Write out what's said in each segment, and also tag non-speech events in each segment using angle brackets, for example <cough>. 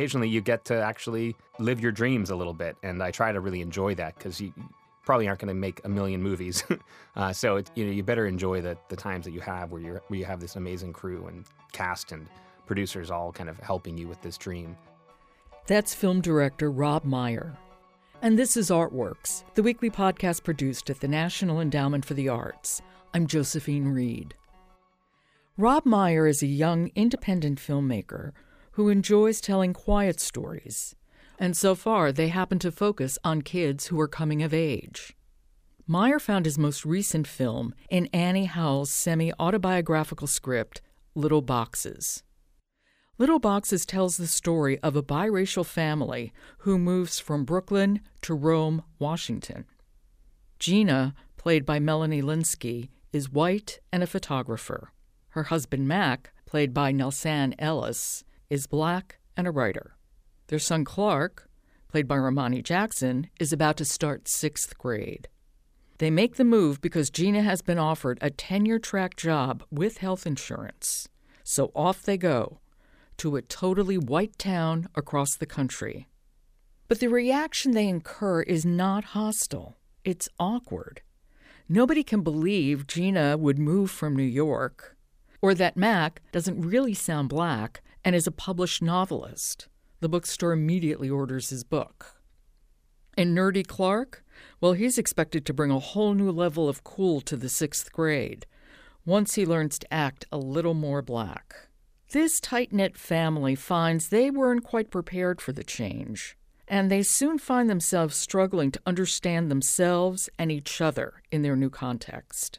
occasionally you get to actually live your dreams a little bit. And I try to really enjoy that because you probably aren't going to make a million movies. <laughs> uh, so it, you know you better enjoy the, the times that you have where you where you have this amazing crew and cast and producers all kind of helping you with this dream. That's film director Rob Meyer. And this is Artworks, the weekly podcast produced at the National Endowment for the Arts. I'm Josephine Reed. Rob Meyer is a young independent filmmaker who enjoys telling quiet stories, and so far they happen to focus on kids who are coming of age. Meyer found his most recent film in Annie Howell's semi autobiographical script, Little Boxes. Little Boxes tells the story of a biracial family who moves from Brooklyn to Rome, Washington. Gina, played by Melanie Lynskey, is white and a photographer. Her husband, Mac, played by Nelsan Ellis, is black and a writer. Their son, Clark, played by Armani Jackson, is about to start sixth grade. They make the move because Gina has been offered a tenure track job with health insurance. So off they go to a totally white town across the country. But the reaction they incur is not hostile, it's awkward. Nobody can believe Gina would move from New York, or that Mac doesn't really sound black and is a published novelist. The bookstore immediately orders his book. And Nerdy Clark? Well, he's expected to bring a whole new level of cool to the sixth grade once he learns to act a little more black. This tight knit family finds they weren't quite prepared for the change, and they soon find themselves struggling to understand themselves and each other in their new context.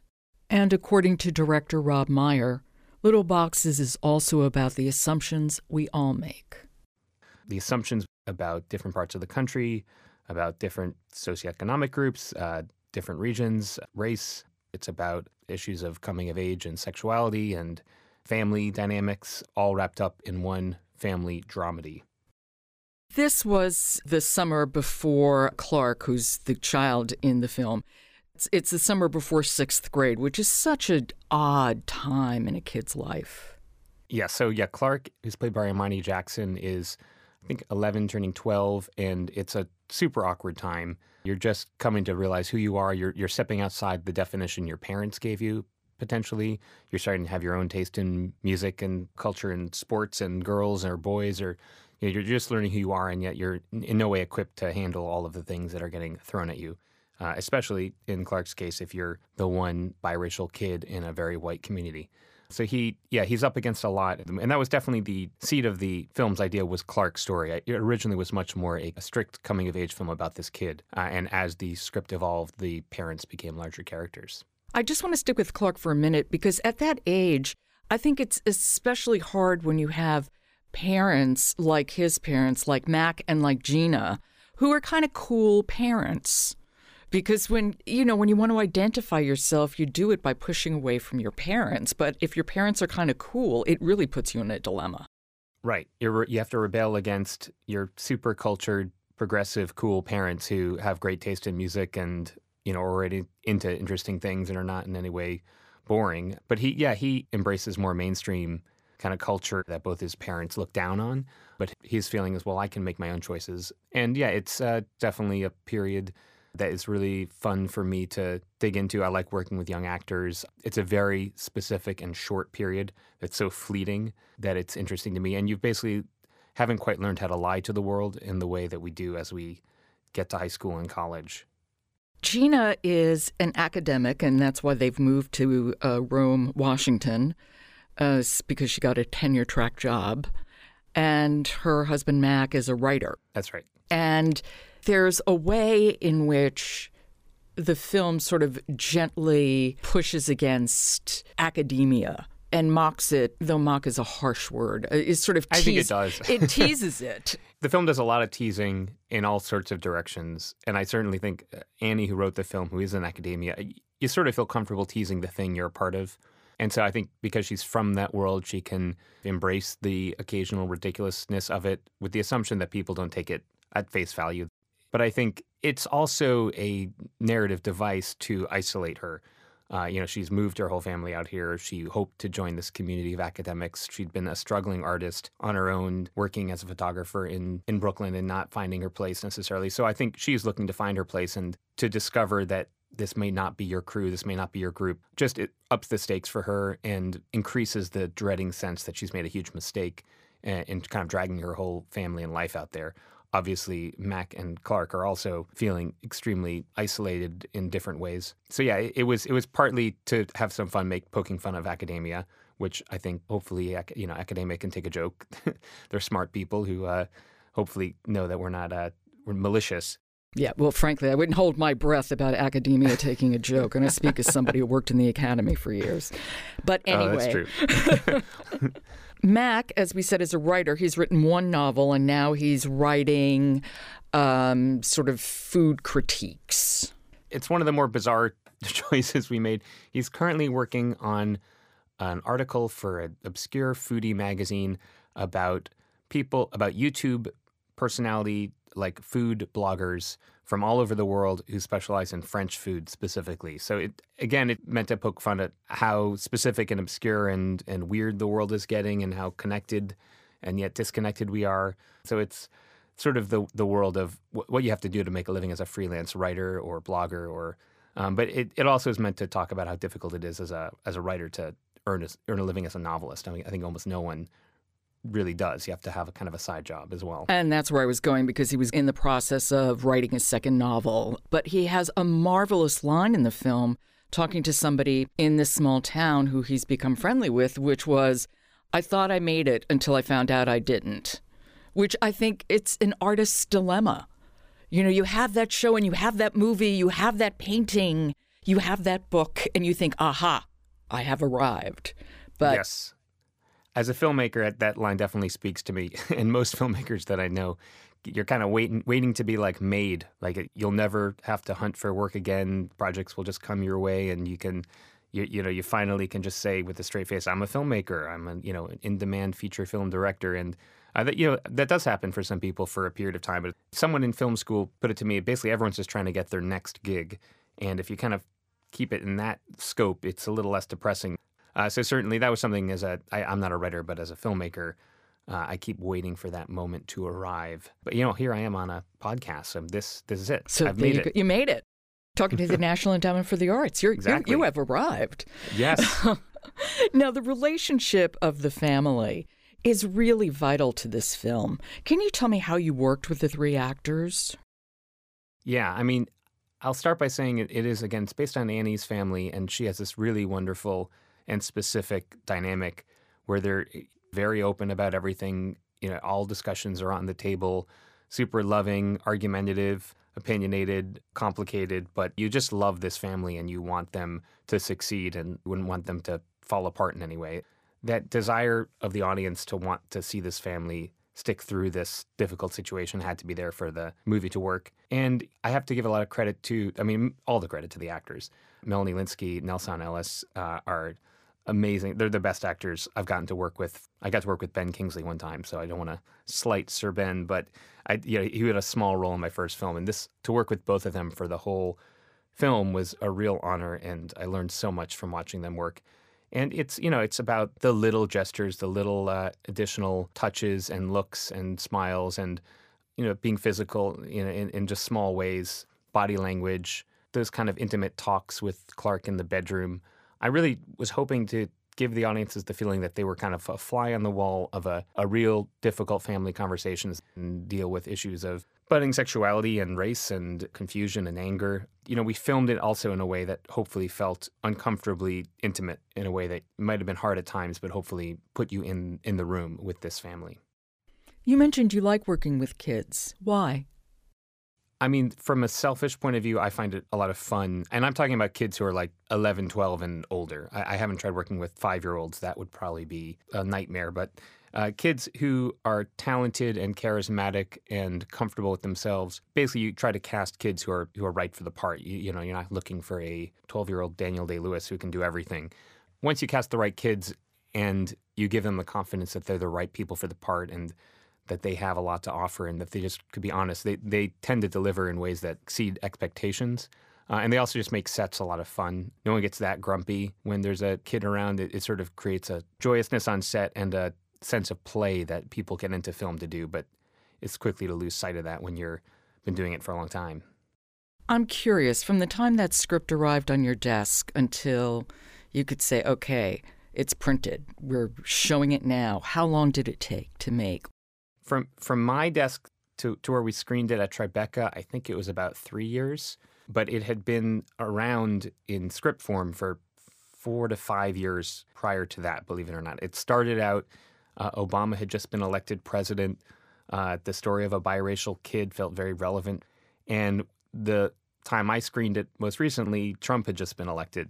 And according to director Rob Meyer, Little Boxes is also about the assumptions we all make. The assumptions about different parts of the country, about different socioeconomic groups, uh, different regions, race. It's about issues of coming of age and sexuality and family dynamics, all wrapped up in one family dramedy. This was the summer before Clark, who's the child in the film. It's, it's the summer before sixth grade, which is such an odd time in a kid's life. Yeah, so yeah, Clark, who's played by Armani Jackson, is I think 11 turning 12, and it's a super awkward time. You're just coming to realize who you are. You're, you're stepping outside the definition your parents gave you potentially. You're starting to have your own taste in music and culture and sports and girls or boys or you know, you're just learning who you are and yet you're in no way equipped to handle all of the things that are getting thrown at you. Uh, especially in Clark's case, if you're the one biracial kid in a very white community. So he, yeah, he's up against a lot, and that was definitely the seed of the film's idea was Clark's story. It originally was much more a, strict coming of age film about this kid, uh, and as the script evolved, the parents became larger characters. I just want to stick with Clark for a minute because at that age, I think it's especially hard when you have parents like his parents, like Mac and like Gina, who are kind of cool parents. Because when you know when you want to identify yourself, you do it by pushing away from your parents. But if your parents are kind of cool, it really puts you in a dilemma. Right. You're, you have to rebel against your super cultured, progressive, cool parents who have great taste in music and you know, already into interesting things and are not in any way boring. But he, yeah, he embraces more mainstream kind of culture that both his parents look down on. But his feeling is, well, I can make my own choices. And yeah, it's uh, definitely a period that is really fun for me to dig into. I like working with young actors. It's a very specific and short period that's so fleeting that it's interesting to me. And you've basically haven't quite learned how to lie to the world in the way that we do as we get to high school and college. Gina is an academic, and that's why they've moved to uh, Rome, Washington, uh, because she got a tenure track job. And her husband, Mac, is a writer. That's right. And there's a way in which the film sort of gently pushes against academia and mocks it, though mock is a harsh word. Uh, It sort of I think it does. it <laughs> teases it. The film does a lot of teasing in all sorts of directions. And I certainly think uh, Annie, who wrote the film, who is in academia, you sort of feel comfortable teasing the thing you're a part of. And so I think because she's from that world, she can embrace the occasional ridiculousness of it with the assumption that people don't take it at face value. But I think it's also a narrative device to isolate her. Uh, you know, she's moved her whole family out here. She hoped to join this community of academics. She'd been a struggling artist on her own, working as a photographer in, in Brooklyn and not finding her place necessarily. So I think she's looking to find her place and to discover that this may not be your crew, this may not be your group. Just it ups the stakes for her and increases the dreading sense that she's made a huge mistake and, kind of dragging her whole family and life out there obviously Mac and Clark are also feeling extremely isolated in different ways. So yeah, it, it, was it was partly to have some fun, make poking fun of academia, which I think hopefully you know academia can take a joke. <laughs> They're smart people who uh, hopefully know that we're not uh, we're malicious. Yeah, well, frankly, I wouldn't hold my breath about academia taking a joke, and I speak as somebody who worked in the academy for years. But anyway, oh, that's true. <laughs> Mac, as we said, is a writer. He's written one novel, and now he's writing um, sort of food critiques. It's one of the more bizarre <laughs> choices we made. He's currently working on an article for an obscure foodie magazine about people, about YouTube personality, like food bloggers from all over the world who specialize in French food specifically. So it again, it meant to poke fun at how specific and obscure and and weird the world is getting, and how connected and yet disconnected we are. So it's sort of the the world of what you have to do to make a living as a freelance writer or blogger, or um, but it, it also is meant to talk about how difficult it is as a as a writer to earn a, earn a living as a novelist. I mean, I think almost no one really does. You have to have a kind of a side job as well. And that's where I was going because he was in the process of writing his second novel. But he has a marvelous line in the film talking to somebody in this small town who he's become friendly with, which was, I thought I made it until I found out I didn't. Which I think it's an artist's dilemma. You know, you have that show and you have that movie, you have that painting, you have that book, and you think, aha, I have arrived. But yes as a filmmaker, that line definitely speaks to me. <laughs> and most filmmakers that I know, you're kind of waiting, waiting to be like made. Like you'll never have to hunt for work again. Projects will just come your way, and you can, you, you know, you finally can just say with a straight face, "I'm a filmmaker. I'm a you know an in-demand feature film director." And uh, that you know that does happen for some people for a period of time. But someone in film school put it to me: basically, everyone's just trying to get their next gig, and if you kind of keep it in that scope, it's a little less depressing. Uh, so certainly that was something as a I, I'm not a writer, but as a filmmaker, uh, I keep waiting for that moment to arrive. But you know, here I am on a podcast. So this this is it. So I've made you, it. You made it. Talking to the <laughs> National Endowment for the Arts. You're, exactly. you you have arrived. Yes. <laughs> now the relationship of the family is really vital to this film. Can you tell me how you worked with the three actors? Yeah, I mean, I'll start by saying it, it is again it's based on Annie's family, and she has this really wonderful and specific dynamic where they're very open about everything. You know, all discussions are on the table, super loving, argumentative, opinionated, complicated, but you just love this family and you want them to succeed and wouldn't want them to fall apart in any way. That desire of the audience to want to see this family stick through this difficult situation had to be there for the movie to work. And I have to give a lot of credit to, I mean, all the credit to the actors. Melanie Lynskey, Nelsan Ellis uh, are amazing. They're the best actors I've gotten to work with. I got to work with Ben Kingsley one time, so I don't want to slight Sir Ben, but I, you know, he had a small role in my first film, and this to work with both of them for the whole film was a real honor, and I learned so much from watching them work. And it's you know it's about the little gestures, the little uh, additional touches and looks and smiles, and you know being physical you know, in, in just small ways, body language, those kind of intimate talks with Clark in the bedroom I really was hoping to give the audiences the feeling that they were kind of a fly on the wall of a, a real difficult family conversations and deal with issues of budding sexuality and race and confusion and anger. You know, we filmed it also in a way that hopefully felt uncomfortably intimate in a way that might have been hard at times, but hopefully put you in, in the room with this family. You mentioned you like working with kids. Why? I mean, from a selfish point of view, I find it a lot of fun. And I'm talking about kids who are like 11, 12, and older. I, I haven't tried working with five year olds. That would probably be a nightmare. But uh, kids who are talented and charismatic and comfortable with themselves. Basically, you try to cast kids who are who are right for the part. You, you know, you're not looking for a 12 year old Daniel Day Lewis who can do everything. Once you cast the right kids and you give them the confidence that they're the right people for the part and that they have a lot to offer and that they just could be honest. They they tend to deliver in ways that exceed expectations. Uh, and they also just make sets a lot of fun. No one gets that grumpy when there's a kid around. It, it sort of creates a joyousness on set and a sense of play that people get into film to do. But it's quickly to lose sight of that when you're been doing it for a long time. I'm curious, from the time that script arrived on your desk until you could say, okay, it's printed, we're showing it now, how long did it take to make? From from my desk to, to where we screened it at Tribeca, I think it was about three years, but it had been around in script form for four to five years prior to that, believe it or not. It started out, uh, Obama had just been elected president. Uh, the story of a biracial kid felt very relevant. And the time I screened it most recently, Trump had just been elected.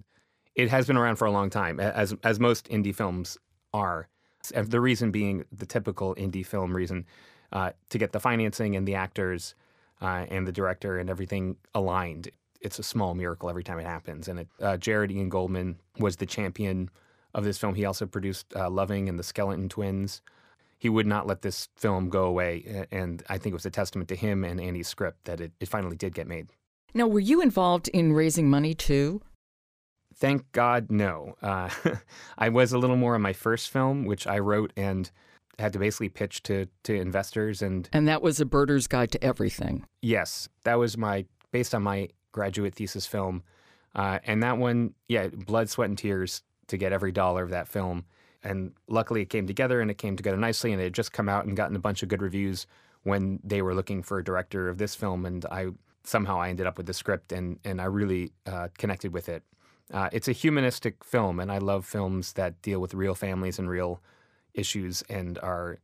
It has been around for a long time, as as most indie films are. And the reason being the typical indie film reason uh, to get the financing and the actors uh, and the director and everything aligned. It's a small miracle every time it happens. And it, uh, Jared Ian Goldman was the champion of this film. He also produced uh, Loving and the Skeleton Twins. He would not let this film go away. And I think it was a testament to him and Annie's script that it, it finally did get made. Now, were you involved in raising money too? Thank God, no. Uh, <laughs> I was a little more on my first film, which I wrote and had to basically pitch to to investors and and that was a birder's guide to everything. Yes, that was my based on my graduate thesis film, uh, and that one, yeah, blood, sweat, and tears to get every dollar of that film. And luckily, it came together and it came together nicely, and it had just come out and gotten a bunch of good reviews when they were looking for a director of this film, and I somehow I ended up with the script and and I really uh, connected with it. Uh, it's a humanistic film, and I love films that deal with real families and real issues and are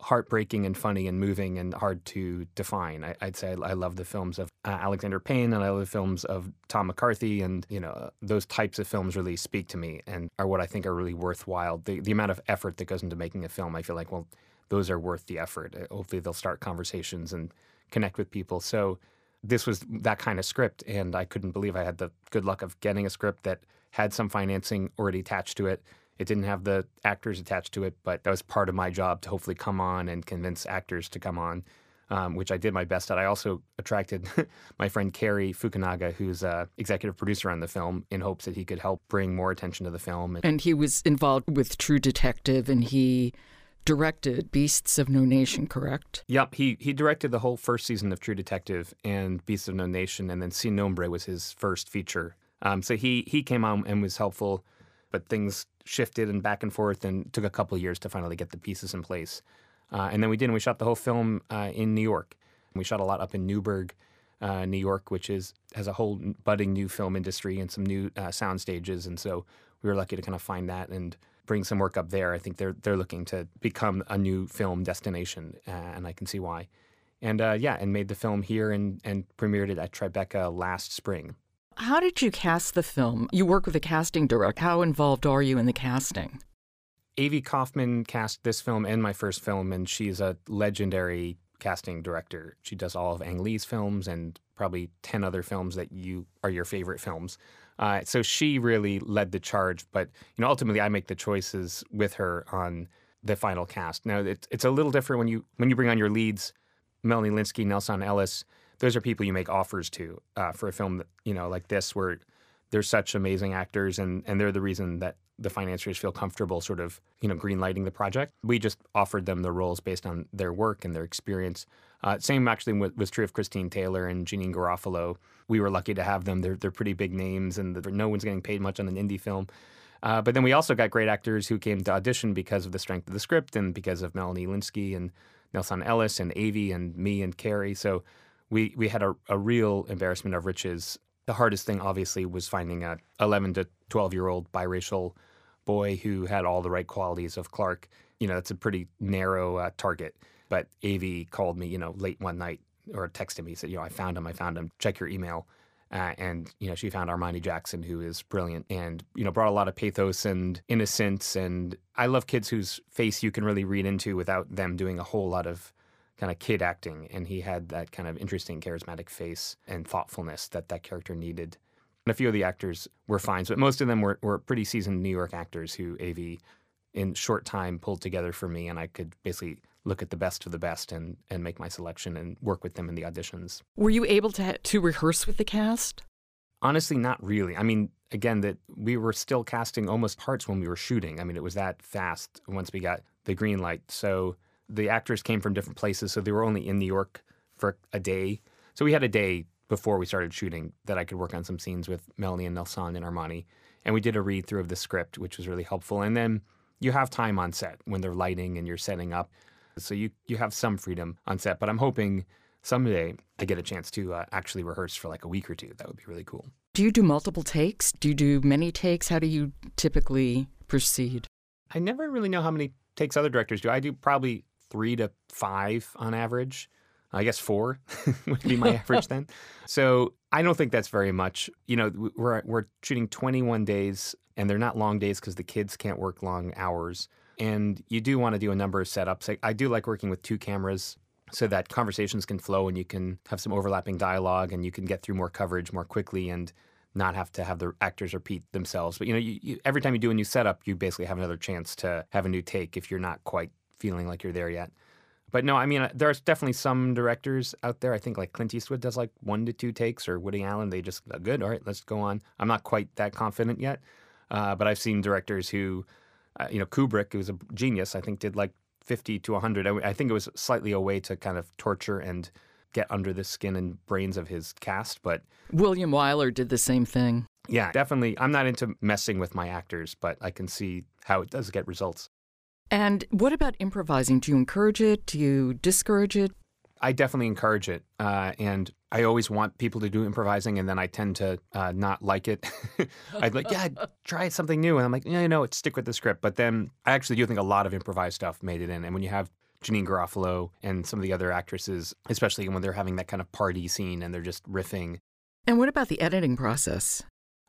heartbreaking and funny and moving and hard to define. I, would say I, I, love the films of uh, Alexander Payne and I love the films of Tom McCarthy, and you know those types of films really speak to me and are what I think are really worthwhile. The the amount of effort that goes into making a film, I feel like well, those are worth the effort. Uh, hopefully, they'll start conversations and connect with people. So this was that kind of script, and I couldn't believe I had the good luck of getting a script that had some financing already attached to it it didn't have the actors attached to it, but that was part of my job to hopefully come on and convince actors to come on, um, which I did my best at. I also attracted <laughs> my friend Cary Fukunaga, who's a executive producer on the film, in hopes that he could help bring more attention to the film. And he was involved with True Detective, and he directed Beasts of No Nation, correct? Yep, he he directed the whole first season of True Detective and Beasts of No Nation, and then Sin Nombre was his first feature. Um, so he he came on and was helpful, but things shifted and back and forth and took a couple years to finally get the pieces in place. Uh, and then we did. And we shot the whole film uh, in New York. We shot a lot up in Newburgh, uh, New York, which is has a whole budding new film industry and some new uh, sound stages. And so we were lucky to kind of find that and bring some work up there. I think they're they're looking to become a new film destination, uh, and I can see why. And uh, yeah, and made the film here and and premiered it at Tribeca last spring. How did you cast the film? You work with a casting director. How involved are you in the casting? Avy Kaufman cast this film and my first film, and she's a legendary casting director. She does all of Ang Lee's films and probably 10 other films that you are your favorite films. Uh, so she really led the charge, but you know ultimately I make the choices with her on the final cast. Now it's it's a little different when you when you bring on your leads, Melanie Lynskey, Nelsan Ellis those are people you make offers to uh, for a film that, you know like this where they're such amazing actors and and they're the reason that the financiers feel comfortable sort of you know greenlighting the project. We just offered them the roles based on their work and their experience. Uh, same actually was, was, true of Christine Taylor and Janeane Garofalo. We were lucky to have them. They're they're pretty big names and no one's getting paid much on an indie film. Uh, but then we also got great actors who came to audition because of the strength of the script and because of Melanie Lynskey and Nelsan Ellis and Avy and me and Cary. So we we had a, a real embarrassment of riches. The hardest thing, obviously, was finding a 11 to 12 year old biracial boy who had all the right qualities of Clark. You know, that's a pretty narrow uh, target. But Avy called me, you know, late one night or texted me, said, you know, I found him, I found him. Check your email. Uh, and you know she found Armani Jackson, who is brilliant, and you know brought a lot of pathos and innocence. And I love kids whose face you can really read into without them doing a whole lot of kind of kid acting, and he had that kind of interesting, charismatic face and thoughtfulness that that character needed. And a few of the actors were fine, but most of them were, were pretty seasoned New York actors who Avy in short time, pulled together for me, and I could basically look at the best of the best and, and make my selection and work with them in the auditions. Were you able to to rehearse with the cast? Honestly, not really. I mean, again, that we were still casting almost parts when we were shooting. I mean, it was that fast once we got the green light. So the actors came from different places, so they were only in New York for a day. So we had a day before we started shooting that I could work on some scenes with Melanie and Nelsan and Armani. And we did a read through of the script, which was really helpful. And then you have time on set when they're lighting and you're setting up. So you, you have some freedom on set. But I'm hoping someday I get a chance to uh, actually rehearse for like a week or two. That would be really cool. Do you do multiple takes? Do you do many takes? How do you typically proceed? I never really know how many takes other directors do. I do probably three to five on average. I guess four <laughs> would be my average then. So I don't think that's very much. You know, we're we're shooting 21 days, and they're not long days because the kids can't work long hours. And you do want to do a number of setups. I, I do like working with two cameras so that conversations can flow and you can have some overlapping dialogue and you can get through more coverage more quickly and not have to have the actors repeat themselves. But you know, you, you, every time you do a new setup, you basically have another chance to have a new take if you're not quite feeling like you're there yet. But no, I mean, uh, there's definitely some directors out there. I think like Clint Eastwood does like one to two takes, or Woody Allen. They just good. All right, let's go on. I'm not quite that confident yet, uh, but I've seen directors who, uh, you know, Kubrick, who was a genius, I think did like 50 to 100. I, I think it was slightly a way to kind of torture and get under the skin and brains of his cast. But William Wyler did the same thing. Yeah, definitely. I'm not into messing with my actors, but I can see how it does get results. And what about improvising? Do you encourage it? Do you discourage it? I definitely encourage it. Uh, and I always want people to do improvising, and then I tend to uh, not like it. <laughs> I'd like, yeah, try something new. And I'm like, yeah, you know, stick with the script. But then I actually do think a lot of improvised stuff made it in. And when you have Janeane Garofalo and some of the other actresses, especially when they're having that kind of party scene and they're just riffing. And what about the editing process?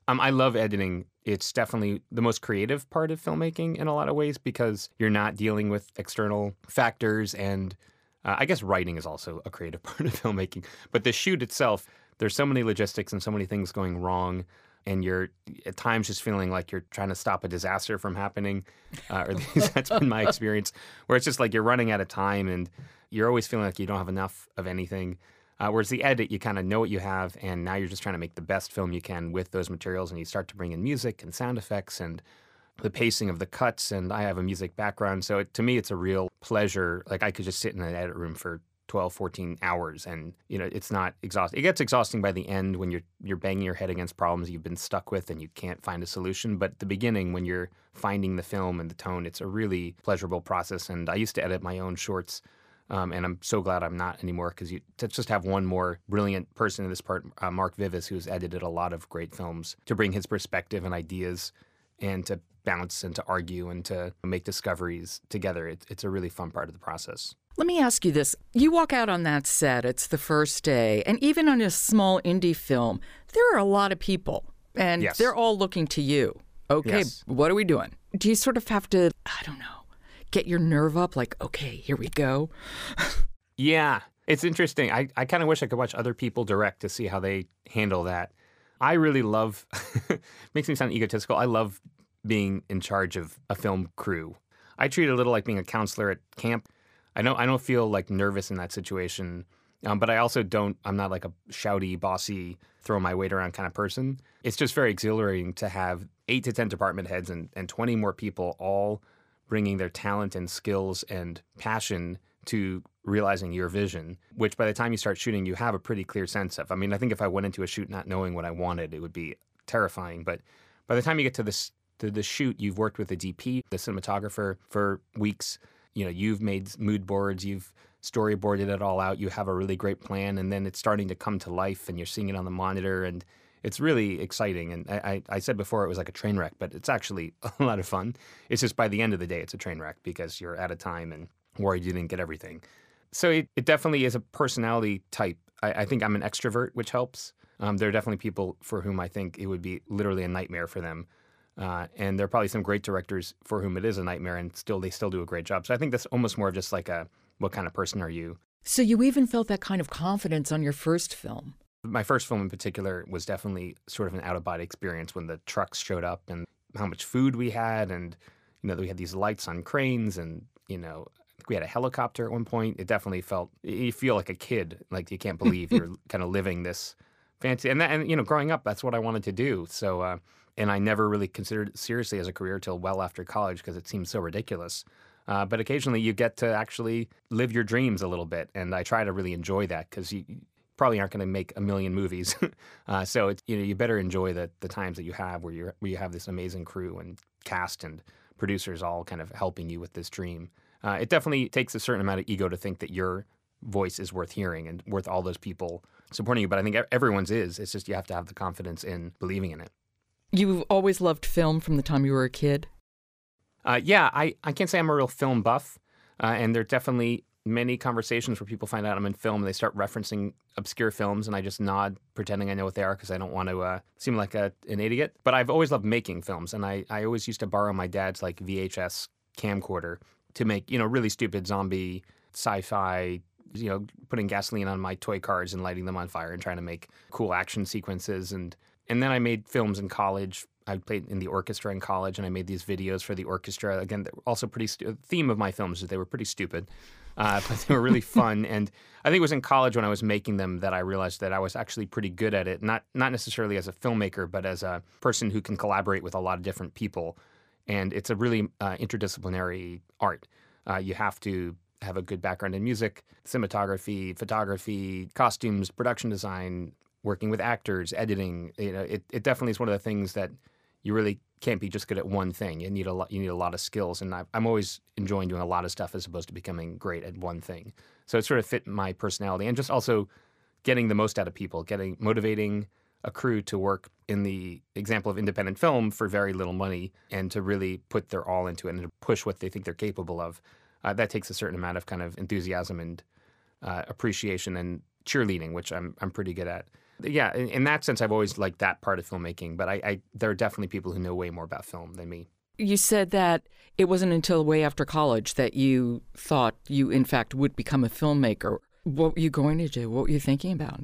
Um, I love editing. It's definitely the most creative part of filmmaking in a lot of ways because you're not dealing with external factors. And uh, I guess writing is also a creative <laughs> part of filmmaking. But the shoot itself, there's so many logistics and so many things going wrong. And you're at times just feeling like you're trying to stop a disaster from happening. Uh, or <laughs> that's been my experience, where it's just like you're running out of time and you're always feeling like you don't have enough of anything. Uh, whereas the edit, you kind of know what you have, and now you're just trying to make the best film you can with those materials, and you start to bring in music and sound effects and the pacing of the cuts. And I have a music background, so it, to me, it's a real pleasure. Like I could just sit in an edit room for 12, 14 hours, and you know, it's not exhausting. It gets exhausting by the end when you're you're banging your head against problems you've been stuck with and you can't find a solution. But the beginning, when you're finding the film and the tone, it's a really pleasurable process. And I used to edit my own shorts um, and I'm so glad I'm not anymore because you to just have one more brilliant person in this part, uh, Mark Vivis, who's edited a lot of great films, to bring his perspective and ideas and to bounce and to argue and to make discoveries together. It, it's a really fun part of the process. Let me ask you this. You walk out on that set, it's the first day, and even on a small indie film, there are a lot of people, and yes. they're all looking to you. Okay, yes. what are we doing? Do you sort of have to, I don't know, get your nerve up like, okay, here we go? yeah, it's interesting. I, I kind of wish I could watch other people direct to see how they handle that. I really love, <laughs> makes me sound egotistical. I love being in charge of a film crew. I treat it a little like being a counselor at camp. I don't, I don't feel like nervous in that situation, um, but I also don't, I'm not like a shouty, bossy, throw my weight around kind of person. It's just very exhilarating to have eight to 10 department heads and, and 20 more people all bringing their talent and skills and passion to realizing your vision, which by the time you start shooting, you have a pretty clear sense of. I mean, I think if I went into a shoot not knowing what I wanted, it would be terrifying. But by the time you get to this to the shoot, you've worked with the DP, the cinematographer for weeks. You know, you've made mood boards, you've storyboarded it all out, you have a really great plan, and then it's starting to come to life and you're seeing it on the monitor and it's really exciting. And I, I, said before it was like a train wreck, but it's actually <laughs> a lot of fun. It's just by the end of the day, it's a train wreck because you're out of time and worried you didn't get everything. So it, it definitely is a personality type. I, I think I'm an extrovert, which helps. Um, there are definitely people for whom I think it would be literally a nightmare for them. Uh, and there are probably some great directors for whom it is a nightmare, and still they still do a great job. So I think that's almost more of just like a what kind of person are you? So you even felt that kind of confidence on your first film. My first film in particular was definitely sort of an out of body experience when the trucks showed up and how much food we had, and you know we had these lights on cranes, and you know we had a helicopter at one point. It definitely felt you feel like a kid, like you can't believe you're <laughs> kind of living this fancy. And that, and you know, growing up, that's what I wanted to do. So, uh, and I never really considered it seriously as a career till well after college because it seemed so ridiculous. Uh, but occasionally, you get to actually live your dreams a little bit, and I try to really enjoy that because you probably aren't going to make a million movies. <laughs> uh, so it's you know you better enjoy the the times that you have where you where you have this amazing crew and cast and producers all kind of helping you with this dream. Uh, it definitely takes a certain amount of ego to think that your voice is worth hearing and worth all those people supporting you. But I think everyone's is. It's just you have to have the confidence in believing in it. You've always loved film from the time you were a kid? Uh, yeah, I, I can't say I'm a real film buff. Uh, and there definitely many conversations where people find out I'm in film and they start referencing obscure films, and I just nod, pretending I know what they are because I don't want to uh, seem like a, an idiot. But I've always loved making films, and I, I always used to borrow my dad's like VHS camcorder to make you know really stupid zombie sci-fi you know putting gasoline on my toy cars and lighting them on fire and trying to make cool action sequences and and then I made films in college. I played in the orchestra in college, and I made these videos for the orchestra. Again, also pretty. Stu- theme of my films is they were pretty stupid, uh, <laughs> but they were really fun. And I think it was in college when I was making them that I realized that I was actually pretty good at it. Not not necessarily as a filmmaker, but as a person who can collaborate with a lot of different people. And it's a really uh, interdisciplinary art. Uh, you have to have a good background in music, cinematography, photography, costumes, production design, working with actors, editing. You know, it, it definitely is one of the things that you really can't be just good at one thing. You need a lot. You need a lot of skills, and I, am always enjoying doing a lot of stuff as opposed to becoming great at one thing. So it sort of fit my personality, and just also getting the most out of people, getting motivating a crew to work in the example of independent film for very little money and to really put their all into it and to push what they think they're capable of. Uh, that takes a certain amount of kind of enthusiasm and uh, appreciation and cheerleading, which I'm I'm pretty good at yeah, in, in, that sense, I've always liked that part of filmmaking. But I, I, there are definitely people who know way more about film than me. You said that it wasn't until way after college that you thought you, in fact, would become a filmmaker. What were you going to do? What were you thinking about?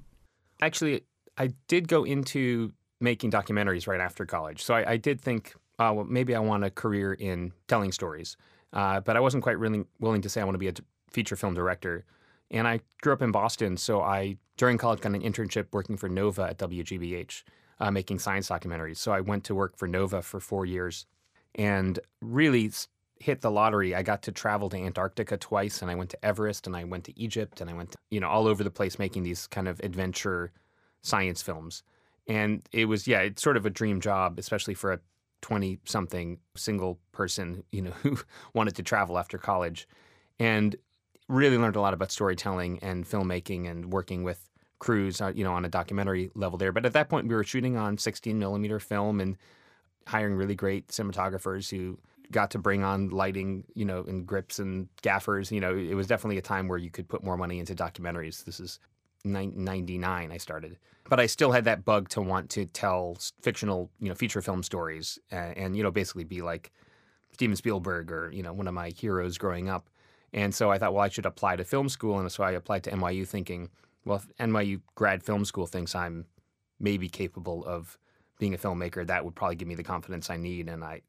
Actually, I did go into making documentaries right after college. So I, I did think, uh, well, maybe I want a career in telling stories. Uh, but I wasn't quite really willing to say I want to be a feature film director. And I grew up in Boston, so I during college got an internship working for Nova at WGBH, uh, making science documentaries. So I went to work for Nova for four years, and really hit the lottery. I got to travel to Antarctica twice, and I went to Everest, and I went to Egypt, and I went to, you know all over the place making these kind of adventure science films. And it was yeah, it's sort of a dream job, especially for a 20 something single person, you know, <laughs> who wanted to travel after college. And really learned a lot about storytelling and filmmaking and working with crews, uh, you know, on a documentary level there. But at that point, we were shooting on 16 millimeter film and hiring really great cinematographers who got to bring on lighting, you know, and grips and gaffers. You know, it was definitely a time where you could put more money into documentaries. This is 99 I started. But I still had that bug to want to tell fictional, you know, feature film stories and, and you know, basically be like Steven Spielberg or, you know, one of my heroes growing up. And so I thought, well, I should apply to film school. And so I applied to NYU thinking, well, if NYU grad film school thinks I'm maybe capable of being a filmmaker, that would probably give me the confidence I need. And I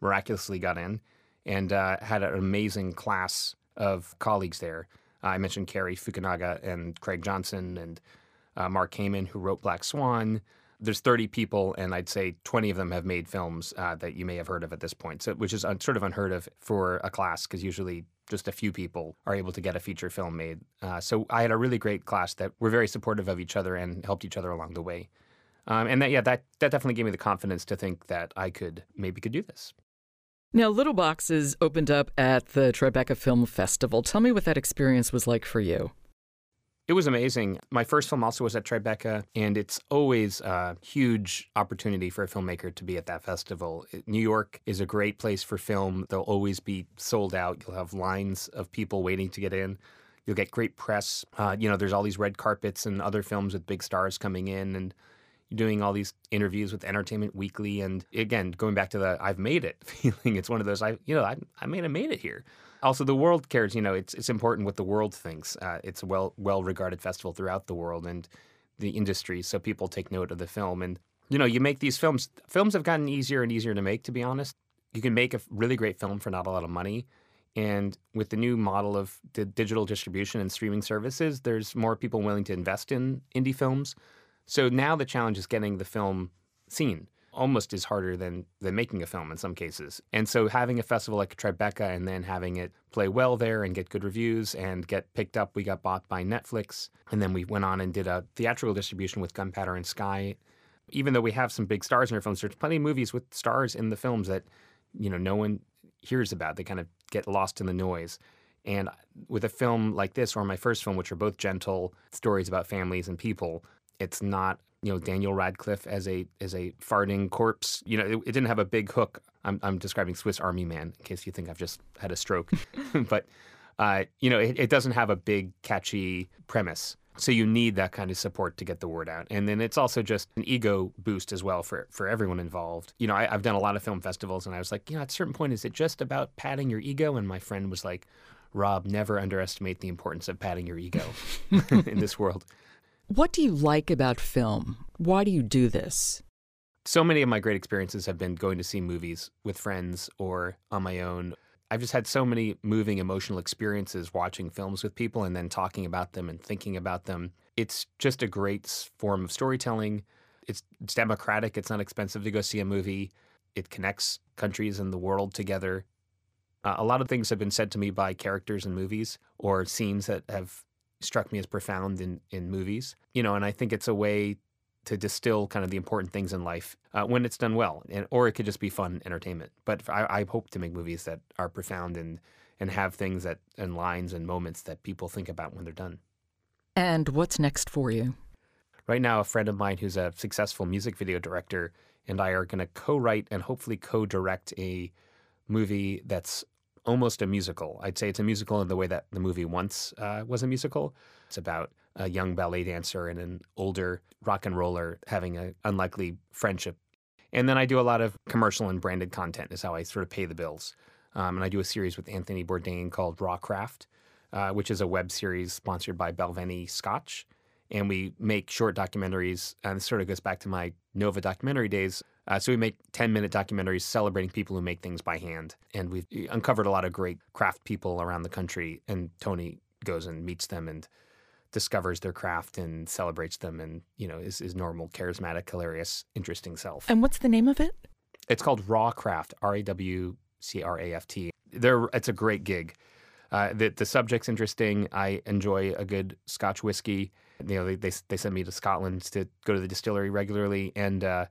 miraculously got in and uh, had an amazing class of colleagues there. Uh, I mentioned Cary Fukunaga and Craig Johnson and uh, Mark Heyman, who wrote Black Swan. There's 30 people, and I'd say 20 of them have made films uh, that you may have heard of at this point, so, which is sort of unheard of for a class because usually just a few people are able to get a feature film made. Uh, so I had a really great class that were very supportive of each other and helped each other along the way. Um, and that, yeah, that, that definitely gave me the confidence to think that I could maybe could do this. Now, Little Boxes opened up at the Tribeca Film Festival. Tell me what that experience was like for you. It was amazing. My first film also was at Tribeca, and it's always a huge opportunity for a filmmaker to be at that festival. New York is a great place for film. They'll always be sold out. You'll have lines of people waiting to get in. You'll get great press. Uh, you know, there's all these red carpets and other films with big stars coming in, and doing all these interviews with Entertainment Weekly. And again, going back to the "I've made it" <laughs> feeling, it's one of those I, you know, I, I may have made it here also the world cares. You know, it's it's important what the world thinks. Uh, it's a well well regarded festival throughout the world and the industry, so people take note of the film. And you know, you make these films. Films have gotten easier and easier to make. To be honest, you can make a really great film for not a lot of money. And with the new model of the digital distribution and streaming services, there's more people willing to invest in indie films. So now the challenge is getting the film seen. Almost is harder than than making a film in some cases. And so having a festival like Tribeca and then having it play well there and get good reviews and get picked up, we got bought by Netflix, and then we went on and did a theatrical distribution with Gunpowder and Sky. Even though we have some big stars in our films, there's plenty of movies with stars in the films that you know no one hears about. They kind of get lost in the noise. And with a film like this, or my first film, which are both gentle stories about families and people, it's not you know Daniel Radcliffe as a as a farting corpse. You know, it, it didn't have a big hook. I'm, I'm describing Swiss Army Man in case you think I've just had a stroke, <laughs> <laughs> but uh, you know, it, it doesn't have a big catchy premise. So you need that kind of support to get the word out, and then it's also just an ego boost as well for for everyone involved. You know, I, I've done a lot of film festivals, and I was like, you know, at a certain point, is it just about patting your ego? And my friend was like, Rob, never underestimate the importance of patting your ego <laughs> in this world. What do you like about film? Why do you do this? So many of my great experiences have been going to see movies with friends or on my own. I've just had so many moving emotional experiences watching films with people and then talking about them and thinking about them. It's just a great form of storytelling. It's, it's democratic, it's not expensive to go see a movie. It connects countries and the world together. Uh, a lot of things have been said to me by characters in movies or scenes that have struck me as profound in, in movies. You know, and I think it's a way to distill kind of the important things in life uh, when it's done well, and, or it could just be fun entertainment. But I, I hope to make movies that are profound and and have things that and lines and moments that people think about when they're done. And what's next for you? Right now, a friend of mine who's a successful music video director and I are going to co-write and hopefully co-direct a movie that's almost a musical. I'd say it's a musical in the way that the movie once uh, was a musical. It's about a young ballet dancer and an older rock and roller having an unlikely friendship. And then I do a lot of commercial and branded content, is how I sort of pay the bills. Um, and I do a series with Anthony Bourdain called Rawcraft, uh, which is a web series sponsored by Balvenie Scotch. And we make short documentaries, and this sort of goes back to my Nova documentary days uh, so we make 10 minute documentaries celebrating people who make things by hand. And we've uncovered a lot of great craft people around the country. And Tony goes and meets them and discovers their craft and celebrates them and, you know, is, is normal, charismatic, hilarious, interesting self. And what's the name of it? It's called Raw Craft, Rawcraft, R A W C R A F T. There, it's a great gig. Uh, the, the subject's interesting. I enjoy a good Scotch whiskey. You know, they, they, they send me to Scotland to go to the distillery regularly. And, uh,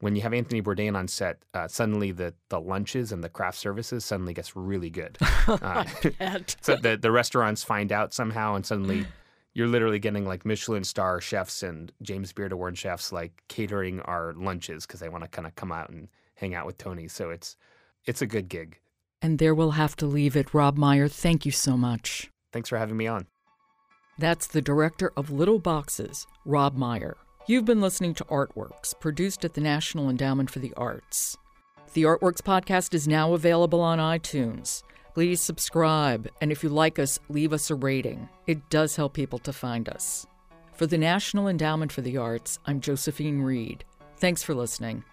when you have Anthony Bourdain on set, uh, suddenly the the lunches and the craft services suddenly gets really good. <laughs> Uh, <laughs> so the the restaurants find out somehow, and suddenly you're literally getting like Michelin star chefs and James Beard Award chefs like catering our lunches because they want to kind of come out and hang out with Tony. So it's it's a good gig. And there we'll have to leave it. Rob Meyer, thank you so much. Thanks for having me on. That's the director of Little Boxes, Rob Meyer. You've been listening to Artworks, produced at the National Endowment for the Arts. The Artworks podcast is now available on iTunes. Please subscribe, and if you like us, leave us a rating. It does help people to find us. For the National Endowment for the Arts, I'm Josephine Reed. Thanks for listening.